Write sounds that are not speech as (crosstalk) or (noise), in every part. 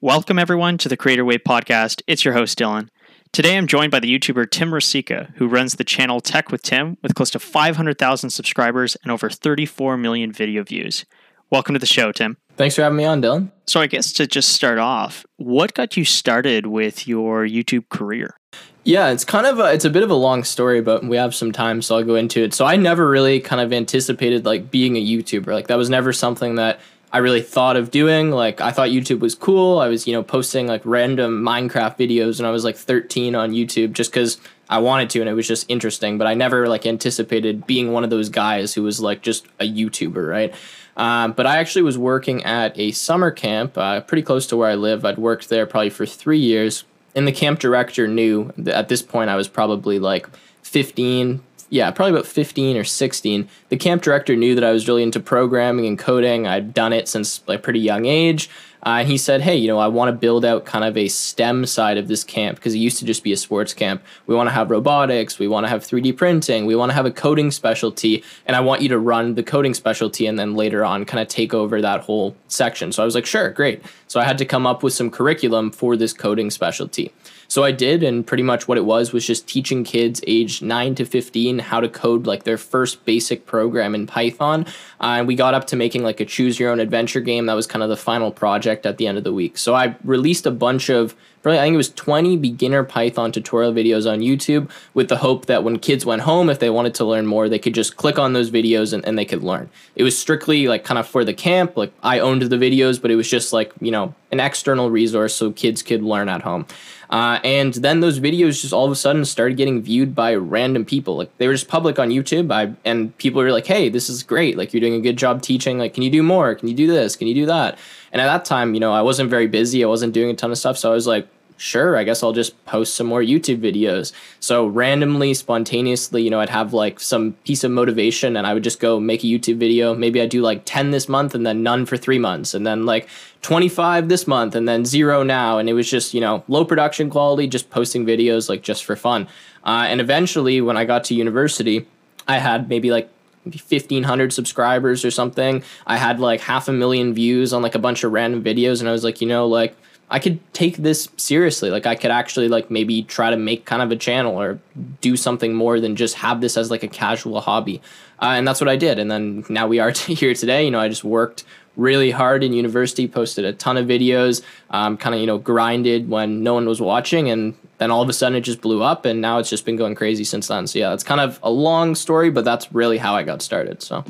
Welcome, everyone, to the Creator Wave podcast. It's your host, Dylan. Today, I'm joined by the YouTuber Tim Ruscica, who runs the channel Tech with Tim with close to 500,000 subscribers and over 34 million video views. Welcome to the show, Tim. Thanks for having me on, Dylan. So, I guess to just start off, what got you started with your YouTube career? Yeah, it's kind of a, it's a bit of a long story, but we have some time, so I'll go into it. So I never really kind of anticipated like being a YouTuber. Like that was never something that I really thought of doing. Like I thought YouTube was cool. I was, you know, posting like random Minecraft videos when I was like 13 on YouTube just cuz I wanted to and it was just interesting, but I never like anticipated being one of those guys who was like just a YouTuber, right? Um, but I actually was working at a summer camp uh, pretty close to where I live. I'd worked there probably for three years. And the camp director knew at this point I was probably like 15, yeah, probably about 15 or 16, the camp director knew that I was really into programming and coding. I'd done it since a pretty young age. Uh, and he said, Hey, you know, I want to build out kind of a STEM side of this camp because it used to just be a sports camp. We want to have robotics, we want to have 3D printing, we want to have a coding specialty, and I want you to run the coding specialty and then later on kind of take over that whole section. So I was like, Sure, great. So I had to come up with some curriculum for this coding specialty. So I did, and pretty much what it was was just teaching kids aged 9 to 15 how to code like their first basic program in Python. Uh, and we got up to making like a choose your own adventure game. That was kind of the final project at the end of the week. So I released a bunch of I think it was 20 beginner Python tutorial videos on YouTube with the hope that when kids went home, if they wanted to learn more, they could just click on those videos and, and they could learn. It was strictly like kind of for the camp. Like I owned the videos, but it was just like, you know, an external resource so kids could learn at home. Uh, and then those videos just all of a sudden started getting viewed by random people. Like they were just public on YouTube, I, and people were like, "Hey, this is great! Like you're doing a good job teaching. Like, can you do more? Can you do this? Can you do that?" And at that time, you know, I wasn't very busy. I wasn't doing a ton of stuff, so I was like, sure, I guess I'll just post some more YouTube videos. So randomly, spontaneously, you know, I'd have like some piece of motivation and I would just go make a YouTube video. Maybe I'd do like 10 this month and then none for three months and then like 25 this month and then zero now. And it was just, you know, low production quality, just posting videos like just for fun. Uh, and eventually, when I got to university, I had maybe like 1500 subscribers or something. I had like half a million views on like a bunch of random videos. And I was like, you know, like, I could take this seriously. Like I could actually like maybe try to make kind of a channel or do something more than just have this as like a casual hobby. Uh, and that's what I did. And then now we are t- (laughs) here today. You know, I just worked really hard in university, posted a ton of videos, um, kind of you know grinded when no one was watching, and then all of a sudden it just blew up, and now it's just been going crazy since then. So yeah, it's kind of a long story, but that's really how I got started. So.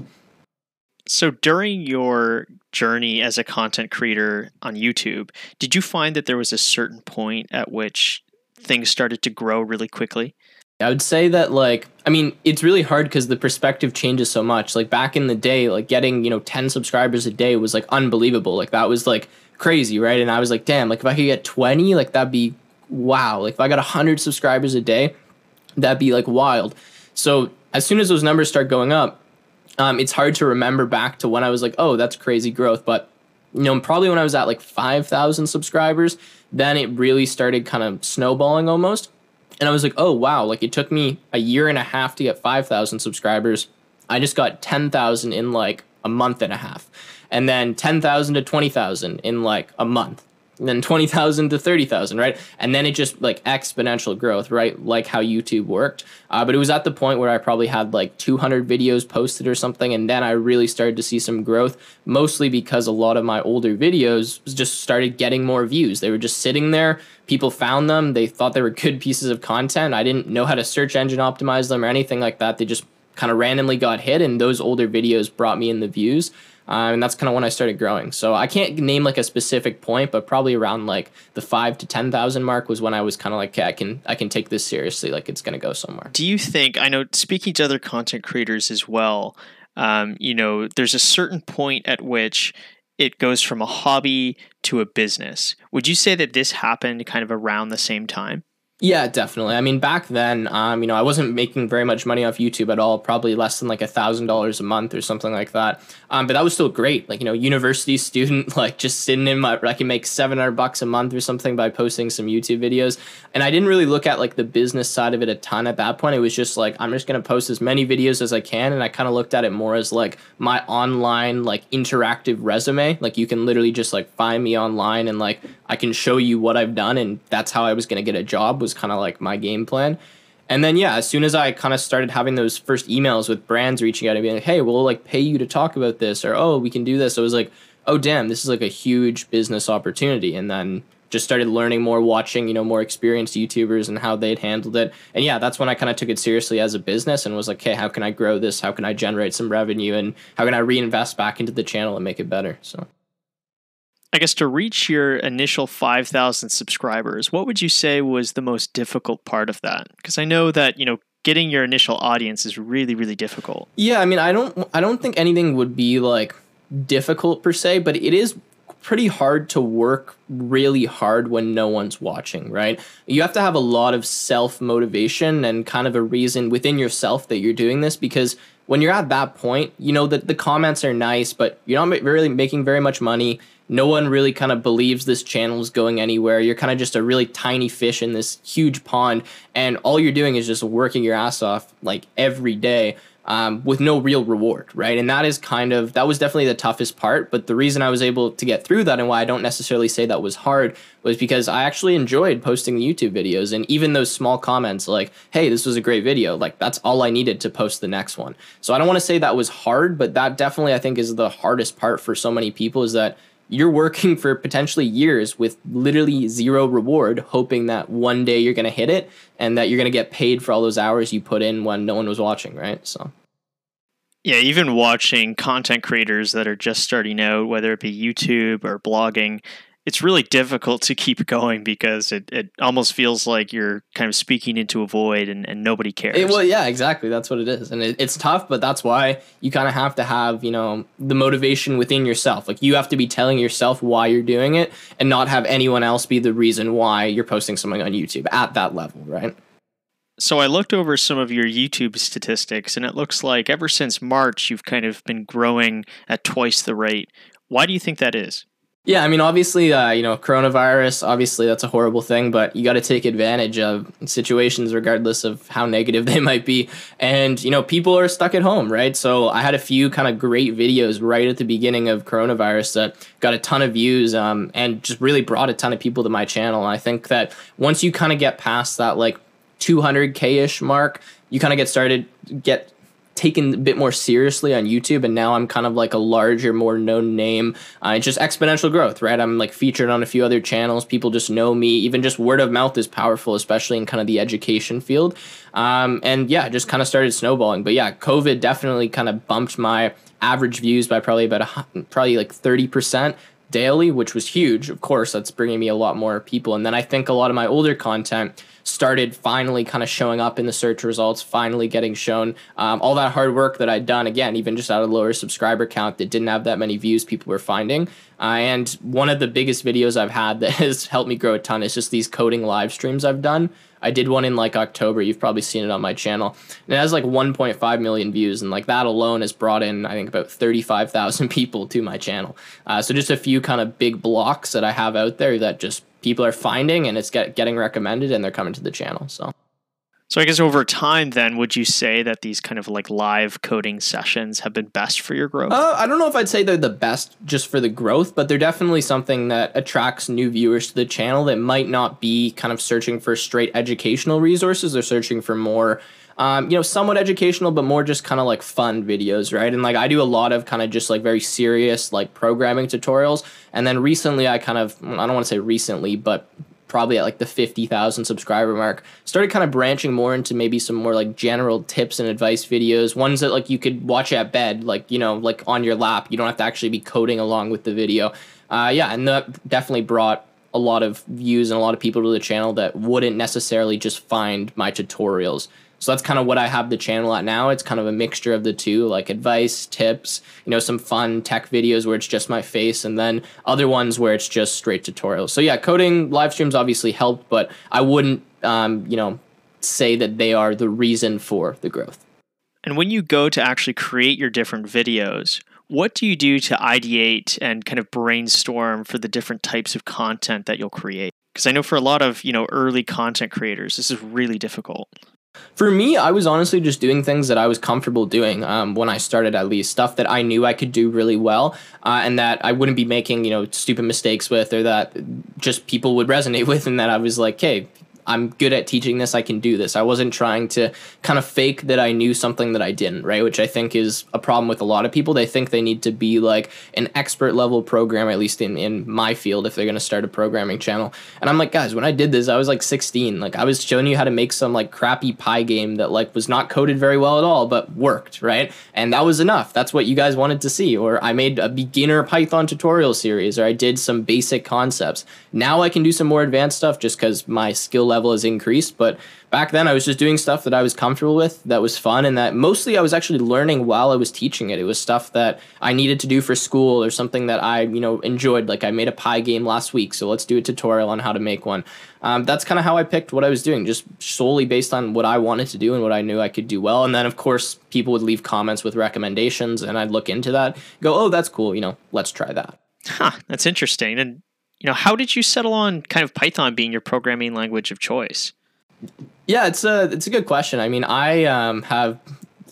So during your journey as a content creator on YouTube, did you find that there was a certain point at which things started to grow really quickly? I would say that like I mean it's really hard because the perspective changes so much. Like back in the day, like getting you know ten subscribers a day was like unbelievable. Like that was like crazy, right? And I was like, damn, like if I could get twenty, like that'd be wow. Like if I got hundred subscribers a day, that'd be like wild. So as soon as those numbers start going up, um, it's hard to remember back to when I was like, oh, that's crazy growth. But you know, probably when I was at like five thousand subscribers, then it really started kind of snowballing almost. And I was like, oh wow, like it took me a year and a half to get five thousand subscribers. I just got ten thousand in like a month and a half, and then ten thousand to twenty thousand in like a month then 20,000 to 30,000, right? And then it just like exponential growth, right? Like how YouTube worked. Uh, but it was at the point where I probably had like 200 videos posted or something. And then I really started to see some growth, mostly because a lot of my older videos just started getting more views. They were just sitting there. People found them. They thought they were good (laughs) pieces of content. I didn't know how to search engine optimize them or anything like that. They just kind of randomly got hit. And those older videos brought me in the views. Um, and that's kind of when I started growing. So I can't name like a specific point, but probably around like the five to ten thousand mark was when I was kind of like, okay, I can I can take this seriously, like it's gonna go somewhere. Do you think I know speaking to other content creators as well? Um, you know, there's a certain point at which it goes from a hobby to a business. Would you say that this happened kind of around the same time? Yeah, definitely. I mean, back then, um, you know, I wasn't making very much money off YouTube at all, probably less than like a thousand dollars a month or something like that. Um, but that was still great. Like, you know, university (laughs) student, like just sitting in my, I can make 700 bucks a month or something by posting some YouTube videos. And I didn't really look at like the business side of it a ton at that point. It was just like, I'm just going to post as many videos as I can. And I kind of looked at it more as like my online, like interactive resume. Like, you can literally just like find me online and like, I can show you what I've done, and that's how I was going to get a job. Was kind of like my game plan. And then yeah, as soon as I kind of started having those first emails with brands reaching out and being like, "Hey, we'll like pay you to talk about this," or "Oh, we can do this," I was like, "Oh, damn, this is like a huge business opportunity." And then just started learning more, watching you know more experienced YouTubers and how they'd handled it. And yeah, that's when I kind of took it seriously as a business and was like, "Okay, how can I grow this? How can I generate some revenue? And how can I reinvest back into the channel and make it better?" So. I guess to reach your initial 5,000 subscribers, what would you say was the most difficult part of that? Because I know that, you know, getting your initial audience is really really difficult. Yeah, I mean, I don't I don't think anything would be like difficult per se, but it is pretty hard to work really hard when no one's watching, right? You have to have a lot of self motivation and kind of a reason within yourself that you're doing this because when you're at that point, you know that the comments are nice, but you're not really making very much money no one really kind of believes this channel is going anywhere. You're kind of just a really tiny fish in this huge pond, and all you're doing is just working your ass off like every day. Um, with no real reward, right? And that is kind of that was definitely the toughest part. But the reason I was able to get through that and why I don't necessarily say that was hard was because I actually enjoyed posting the YouTube videos and even those small comments like, "Hey, this was a great video." Like that's all I needed to post the next one. So I don't want to say that was hard, but that definitely I think is the hardest part for so many people is that you're working for potentially years with literally zero reward, hoping that one day you're going to hit it and that you're going to get paid for all those hours you put in when no one was watching, right? So. Yeah, even watching content creators that are just starting out, whether it be YouTube or blogging, it's really difficult to keep going because it, it almost feels like you're kind of speaking into a void and, and nobody cares. It, well, yeah, exactly. That's what it is. And it, it's tough, but that's why you kind of have to have, you know, the motivation within yourself. Like you have to be telling yourself why you're doing it and not have anyone else be the reason why you're posting something on YouTube at that level, right? So I looked over some of your YouTube statistics, and it looks like ever since March, you've kind of been growing at twice the rate. Why do you think that is? Yeah, I mean, obviously, uh, you know, coronavirus, obviously, that's a horrible thing, but you got to take advantage of situations regardless of how negative (laughs) they might be. And, you know, people are stuck at home, right? So I had a few kind of great videos right at the beginning of coronavirus that got a ton of views um, and just really brought a ton of people to my channel. And I think that once you kind of get past that, like, 200k ish mark, you kind of get started, get taken a bit more seriously on YouTube, and now I'm kind of like a larger, more known name. Uh, it's just exponential growth, right? I'm like featured on a few other channels. People just know me. Even just word of mouth is powerful, especially in kind of the education field. Um, and yeah, just kind of started snowballing. But yeah, COVID definitely kind of bumped my average views by probably about a, probably like 30% daily, which was huge. Of course, that's bringing me a lot more people. And then I think a lot of my older content started finally kind of showing up in the search results, finally getting shown. Um, all that hard work that I'd done, again, even just at a lower subscriber count that didn't have that many views, people were finding. Uh, and one of the biggest videos I've had that (laughs) has helped me grow a ton is just these coding live streams I've done. I did one in like October. You've probably seen it on my channel. And it has like 1.5 million views. And like that alone has brought in, I think, about 35,000 (laughs) people to my channel. Uh, so just a few kind of big blocks that I have out there that just people are finding and it's get, getting recommended and they're coming to the channel. So. So I guess over time, then, would you say that these kind of like live coding sessions have been best for your growth? Uh, I don't know if I'd say they're the best just for the growth, but they're definitely something that attracts new viewers to the channel that might not be kind of searching for straight educational resources. They're searching for more um, you know, somewhat educational, but more just kind of like fun videos, right? And like I do a lot of kind of just like very serious like programming tutorials. And then recently, I kind of I don't want to say recently, but probably at like the 50,000 subscriber mark started kind of branching more into maybe some more like general tips and advice videos ones that like you could watch at bed like you know like on your lap you don't have to actually be coding along with the video uh, yeah and that definitely brought a lot of views and a lot of people to the channel that wouldn't necessarily just find my tutorials so that's kind of what I have the channel at now. It's kind of a mixture of the two, like advice, tips, you know, some fun tech videos where it's just my face, and then other ones where it's just straight tutorials. So yeah, coding live streams obviously helped, but I wouldn't, um, you know, say that they are the reason for the growth. And when you go to actually create your different videos, what do you do to ideate and kind of brainstorm for the different types of content that you'll create? Because I know for a lot of you know early content creators, this is really difficult. For me, I was honestly just doing things that I was comfortable doing um, when I started, at least. Stuff that I knew I could do really well, uh, and that I wouldn't be making you know stupid mistakes with, or that just people would (laughs) resonate with, and that I was like, hey, I'm good at teaching this. I can do this. I wasn't trying to kind of fake that I knew something that I didn't, right? Which I think is a problem with a lot of people. They think they need to be like an expert level programmer, at least in, in my field, if they're going to start a programming channel. And I'm like, guys, when I did this, I was like 16. Like I was showing you how to make some like crappy Pygame that like was not coded very well at all, but worked, right? And that was enough. That's what you guys wanted to see. Or I made a beginner Python tutorial series, or I did some basic concepts. Now I can do some more advanced stuff just because my skill level level has increased. But back then, I was just doing stuff that I was comfortable with, that was fun, and that mostly I was actually learning while I was teaching it. It was stuff that I needed to do for school or something that I, you know, enjoyed. Like I made a Pygame last week, so let's do a tutorial on how to make one. Um, that's kind of how I picked what I was doing, just solely based on what I wanted to do and what I knew I could do well. And then, of course, people would leave comments with recommendations, and I'd look into that, go, oh, that's cool, you know, let's try that. Huh, that's interesting. And you know, how did you settle on kind of Python being your programming language of choice? Yeah, it's a it's a good question. I mean, I um, have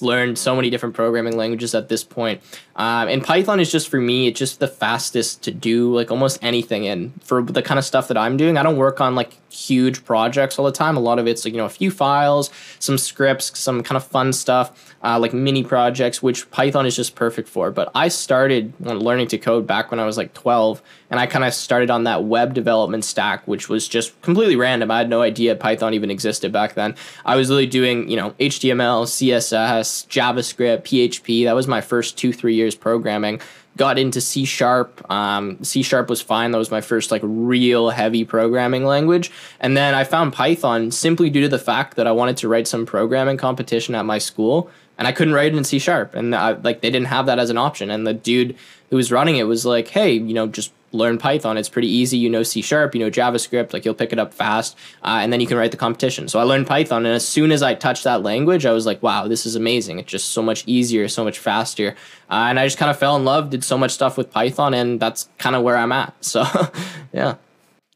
learned so many different programming languages at this point. Um, and Python is just for me, it's just the fastest to do like almost anything And For the kind of stuff that I'm doing, I don't work on like huge projects all the time. A lot of it's like, you know, a few files, some scripts, some kind of fun stuff, uh, like mini projects, which Python is just perfect for. But I started learning to code back when I was like 12, and I kind of started on that web development stack, which was just completely random. I had no idea Python even existed back then. I was really doing, you know, HTML, CSS, JavaScript, PHP. That was my first two, three years programming got into C sharp. Um, C sharp was fine. That was my first like real heavy programming language. And then I found Python simply due to the fact that I wanted to write some programming competition at my school, and I couldn't write it in C sharp, and I, like they didn't have that as an option. And the dude who was running it was like, "Hey, you know, just learn Python. It's pretty easy. You know C sharp, you know JavaScript, like you'll pick it up fast, uh, and then you can write the competition. So I learned Python, and as soon as I touched that language, I was like, wow, this is amazing. It's just so much easier, so much faster. Uh, and I just kind of fell in love, did so much stuff with Python, and that's kind of where I'm at. So, (laughs) yeah.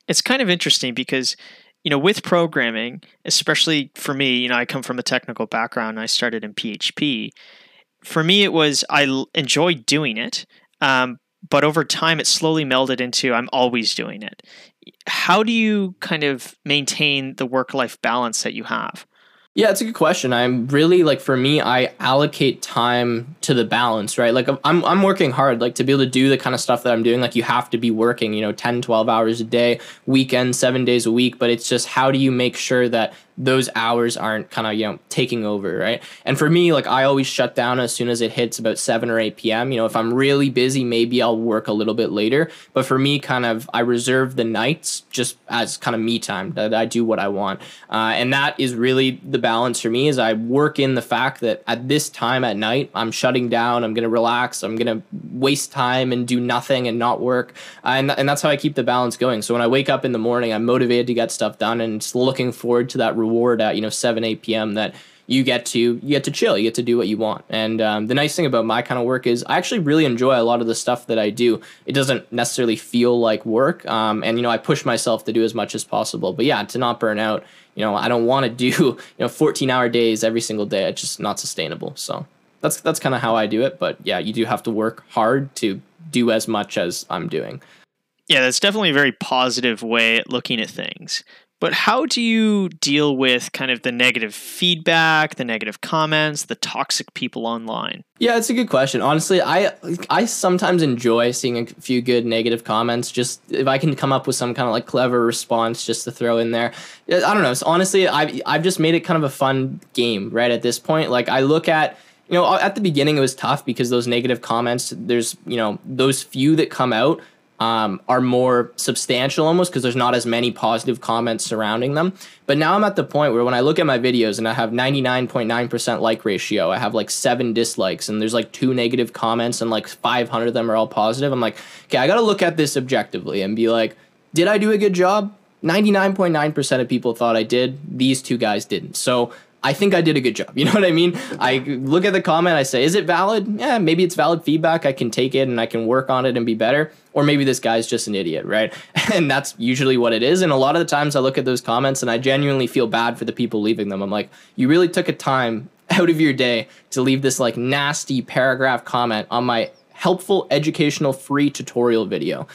It's kind of interesting because you know, with programming, especially for me, you know, I come from a technical background. I started in PHP. For me, it was I enjoyed doing it, um, but over time it slowly melded into I'm always doing it. How do you kind of maintain the work life balance that you have? Yeah, it's a good question. I'm really like for me, I allocate time to the balance, right? Like I'm I'm working hard like to be able to do the kind of stuff that I'm doing, like you have to be working, you know, 10, 12 hours a day, weekend, 7 days a week, but it's just how do you make sure that those hours aren't kind of you know taking over right? And for me like i always shut down as soon as it hits about 7 or 8 p.m you know if i'm really busy maybe i'll work a little bit later. But for me kind of i reserve the nights just as kind of me time that i do what i want. Uh, and that is really the balance for me is i work in the fact that at this time at night i'm shutting down i'm going to relax i'm going to waste time and do nothing and not work. Uh, and, and that's how i keep the balance going. So when i wake up in the morning i'm motivated to get stuff done and looking forward to that reward reward at you know 7 8 p.m that you get to you get to chill you get to do what you want. And um, the nice thing about my kind of work is i actually really enjoy a lot of the stuff that i do. It doesn't necessarily feel like work um, and you know i push myself to do as much as possible. But yeah to not burn out you know i don't want to do (laughs) you know 14 hour days every single day. It's just not sustainable. So that's that's kind of how i do it. But yeah you do have to work hard to do as much as i'm doing. Yeah that's definitely a very positive way looking at things but how do you deal with kind of the negative feedback, the negative comments, the toxic people online? Yeah, it's a good question. Honestly, I I sometimes enjoy seeing a few good negative comments. Just if I can come up with some kind of like clever response just to throw in there. I don't know. So honestly, I've I've just made it kind of a fun game right at this point. Like I look at you know at the beginning it was tough because those negative comments. There's you know those few that come out um, are more substantial almost because there's not as many positive comments surrounding them. But now I'm at the point where when I look at my videos and I have 99.9% like ratio, I have like seven dislikes and there's like two negative comments and like 500 of them are all positive. I'm like, okay, I got to look at this objectively and be like, did I do a good job? 99.9% of people thought I did. These two guys didn't. So I think I did a good job. (laughs) You know what I mean? I look at the comment, I say, is it valid? Yeah, maybe it's valid feedback. I can take it and I can work on it and be better. Or maybe this guy's just an idiot, right? (laughs) And that's usually what it is. And a lot of the times I look at those comments and I genuinely feel bad for the people leaving them. I'm like, you really took a time (laughs) out of your day to leave this like nasty paragraph comment on my helpful educational free tutorial video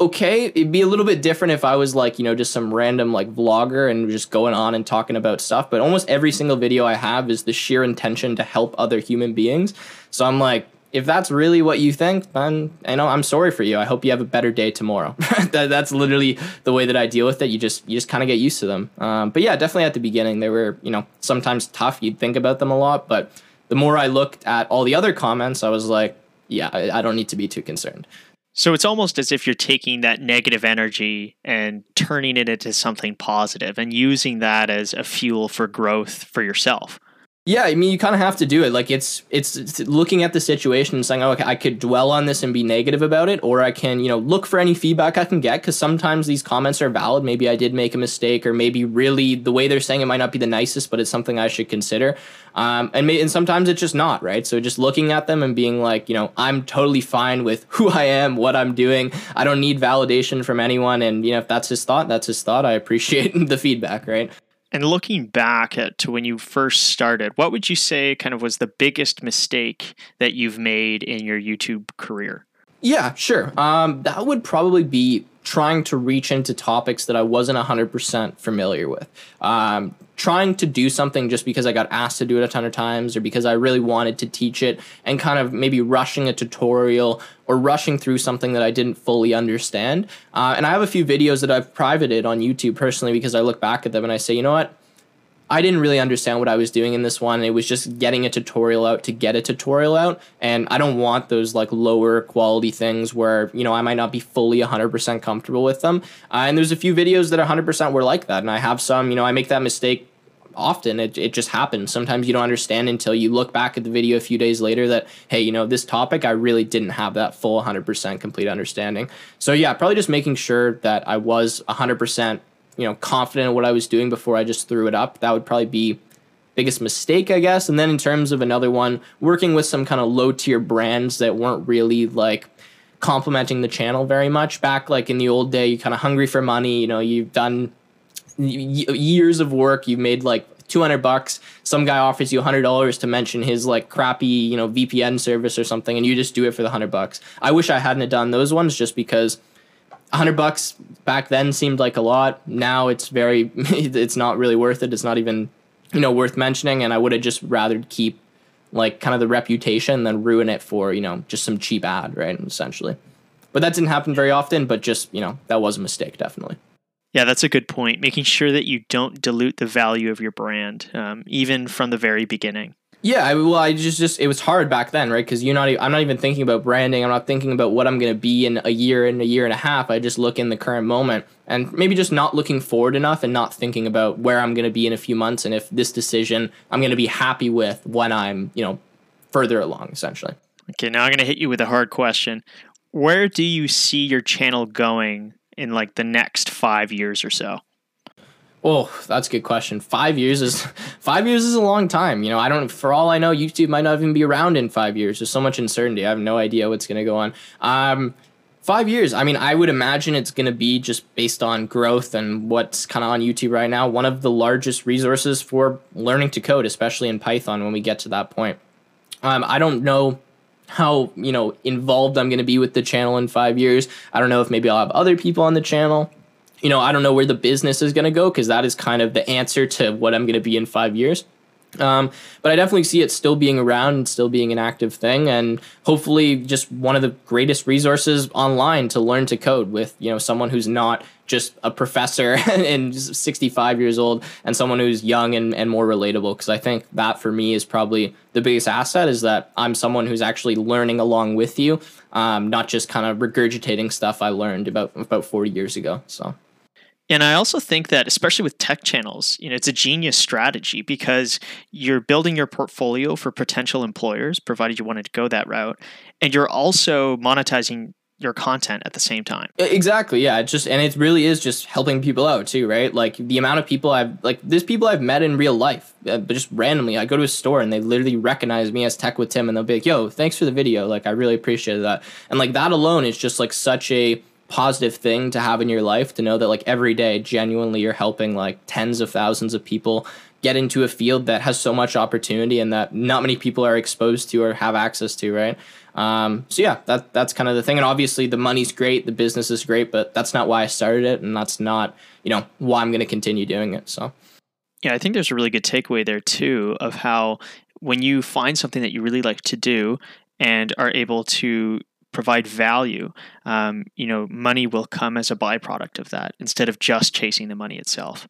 okay. It'd be a little bit different if I was like, you know, just some random like vlogger and just going on and talking about stuff. But almost every single video I have is the sheer intention to help other human beings. So I'm like, if that's really what you think, then I know I'm sorry for you. I hope you have a better day tomorrow. (laughs) that, that's literally the way that I deal with it. You just you just kind of get used to them. Um, but yeah, definitely at the beginning they were you know sometimes tough. You'd think about them a lot, but the more I looked at all the other comments, I was like, yeah, I, I don't need to be too concerned. So it's almost as if you're taking that negative energy and turning it into something positive and using that as a fuel for growth for yourself. Yeah, I mean, you kind of have to do it. Like it's, it's, it's looking at the situation and saying, oh, okay, I could dwell on this and be negative about it, or I can, you know, look for any feedback I can get because sometimes these comments are valid. Maybe I did make a mistake, or maybe really the way they're saying it might not be the nicest, but it's something I should consider. Um, and may, and sometimes it's just not right. So just looking at them and being like, you know, I'm totally fine with who I am, what I'm doing. I don't need validation from anyone. And you know, if that's his thought, that's his thought. I appreciate (laughs) the feedback, right? And looking back at to when you first started, what would you say kind of was the biggest mistake that you've made in your YouTube career? Yeah, sure. Um, that would probably be trying to reach into topics that I wasn't 100% familiar with. Um, trying to do something just because I got asked to do it a ton of times or because I really wanted to teach it and kind of maybe rushing a tutorial or rushing through something that I didn't fully understand. Uh, and I have a few videos that I've privated on YouTube personally because I look back at them and I say, you know what? I didn't really understand what I was doing in this one. It was just getting a tutorial out to get a tutorial out. And I don't want those like lower quality things where, you know, I might not be fully 100% comfortable with them. Uh, and there's a few videos that 100% were like that. And I have some, you know, I make that mistake often. It, it just happens. Sometimes you don't understand until you look back at the video a few days later that, hey, you know, this topic, I really didn't have that full 100% complete understanding. So yeah, probably just making sure that I was 100% you know confident in what I was doing before I just threw it up. That would probably be biggest mistake, I guess. And then in terms of another one, working with some kind of low tier brands that weren't really like complementing the channel very much. Back like in the old day, you kind of hungry for money. You know, you've done years of work. You've made like 200 bucks. Some guy offers you $100 to mention his like crappy, you know, VPN service or something, and you just do it for the 100 bucks. I wish I hadn't done those ones just because hundred bucks back then seemed like a lot. Now it's very, (laughs) it's not really worth it. It's not even, you know, worth mentioning. And I would have just rather keep like kind of the reputation than ruin it for you know just some cheap ad, right? Essentially, but that didn't happen very often. But just you know that was a mistake, definitely. Yeah, that's a good point. Making sure that you don't dilute the value of your brand, um, even from the very beginning. Yeah, I, well, I just just it was hard back then, right? Because you're not. I'm not even thinking about branding. I'm not thinking about what I'm to be in a year and a year and a half. I just look in the current moment, and maybe just not looking forward enough, and not thinking about where I'm to be in a few months, and if this decision I'm to be happy with when I'm, you know, further along, essentially. Okay, now I'm to hit you with a hard question. Where do you see your channel going in like the next five years or so? Oh, that's a good question. Five years is (laughs) five years is a long time. You know, I don't. For all I know, YouTube might not even be around in five years. There's so much uncertainty. I have no idea what's going to go on. Um, five years. I mean, I would imagine it's going to be just based on growth and what's kind of on YouTube right now. One of the largest resources for learning to code, especially in Python, when we get to that point. Um, I don't know how you know involved I'm going to be with the channel in five years. I don't know if maybe I'll have other people on the channel you know, I don't know where the business is going to go because that is kind of the answer to what I'm going to be in five years. Um, but I definitely see it still being around and still being an active thing, and hopefully just one of the greatest resources online to learn to code with. You know, someone who's not just a professor (laughs) and 65 years old, and someone who's young and, and more relatable. Because I think that for me is probably the biggest asset is that I'm someone who's actually learning along with you, um, not just kind of regurgitating stuff I learned about about 40 years ago. So. And I also think that, especially with tech channels, you know, it's a genius strategy because you're building your portfolio for potential employers, provided you wanted to go that route, and you're also monetizing your content at the same time. Exactly. Yeah. It's just and it really is just helping people out too, right? Like the amount of people I've like there's people I've met in real life, uh, but just randomly I go to a store and they literally recognize me as Tech with Tim and they'll be like, "Yo, thanks for the video. Like I really appreciate that." And like that alone is just like such a positive thing to have in your life to know that like every day genuinely you're helping like tens of thousands of people get into a field that has so much opportunity and that not many people are exposed to or have access to, right? Um, so yeah, that that's kind of the thing. And obviously the money's great, the business is great, but that's not why I started it, and that's not you know why I'm going to continue doing it. So yeah, I think there's a really good takeaway there too of how when you find something that you really like to do and are able to provide value, um, you know, money will come as a byproduct of that instead of just chasing the money itself.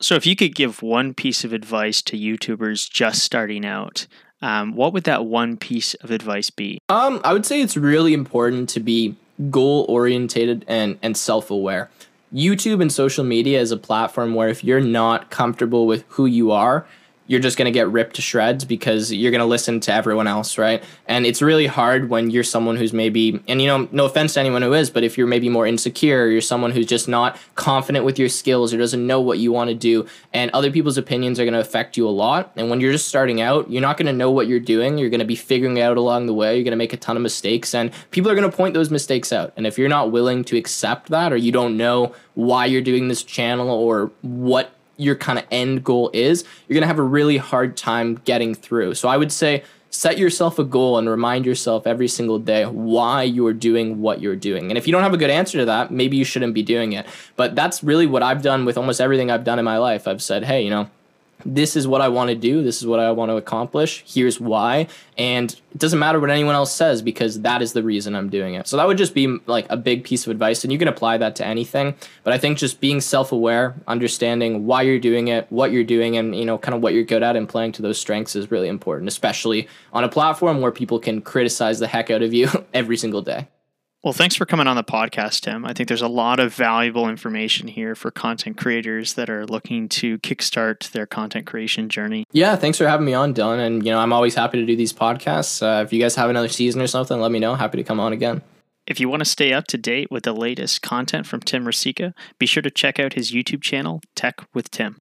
So, if you could give one piece of advice to YouTubers just starting out, um, what would that one piece of advice be? Um, I would say it's really important to be goal orientated and and self aware. YouTube and social media is a platform where if you're not comfortable with who you are, you're just going to get ripped to shreds because you're going to listen to everyone else, right? And it's really hard when you're someone who's maybe, and you know, no offense to anyone who is, but if you're maybe more insecure, you're someone who's just not confident with your skills or doesn't know what you want to do, and other people's opinions are going to affect you a lot. And when you're just starting out, you're not going to know what you're doing. You're going to be figuring it out along the way. You're going to make a ton of mistakes, and people are going to point those mistakes out. And if you're not willing to accept that, or you don't know why you're doing this channel or what your kind of end goal is, you're going to have a really hard time getting through. So I would say set yourself a goal and remind yourself every single day why you're doing what you're doing. And if you don't have a good answer to that, maybe you shouldn't be doing it. But that's really what I've done with almost everything I've done in my life. I've said, hey, you know, this is what I want to do. This is what I want to accomplish. Here's why. And it doesn't matter what anyone else says because that is the reason I'm doing it. So that would just be like a big piece of advice. And you can apply that to anything. But I think just being self aware, understanding why you're doing it, what you're doing, and, you know, kind of what you're good at and playing to those strengths is really important, especially on a platform where people can criticize the heck out of you (laughs) every single day. Well, thanks for coming on the podcast, Tim. I think there's a lot of valuable information here for content creators that are looking to kickstart their content creation journey. Yeah, thanks for having me on, Dylan. And, you know, I'm always happy to do these podcasts. Uh, if you guys have another season or something, let me know. Happy to come on again. If you want to stay up to date with the latest content from Tim Ruscica, be sure to check out his YouTube channel, Tech with Tim.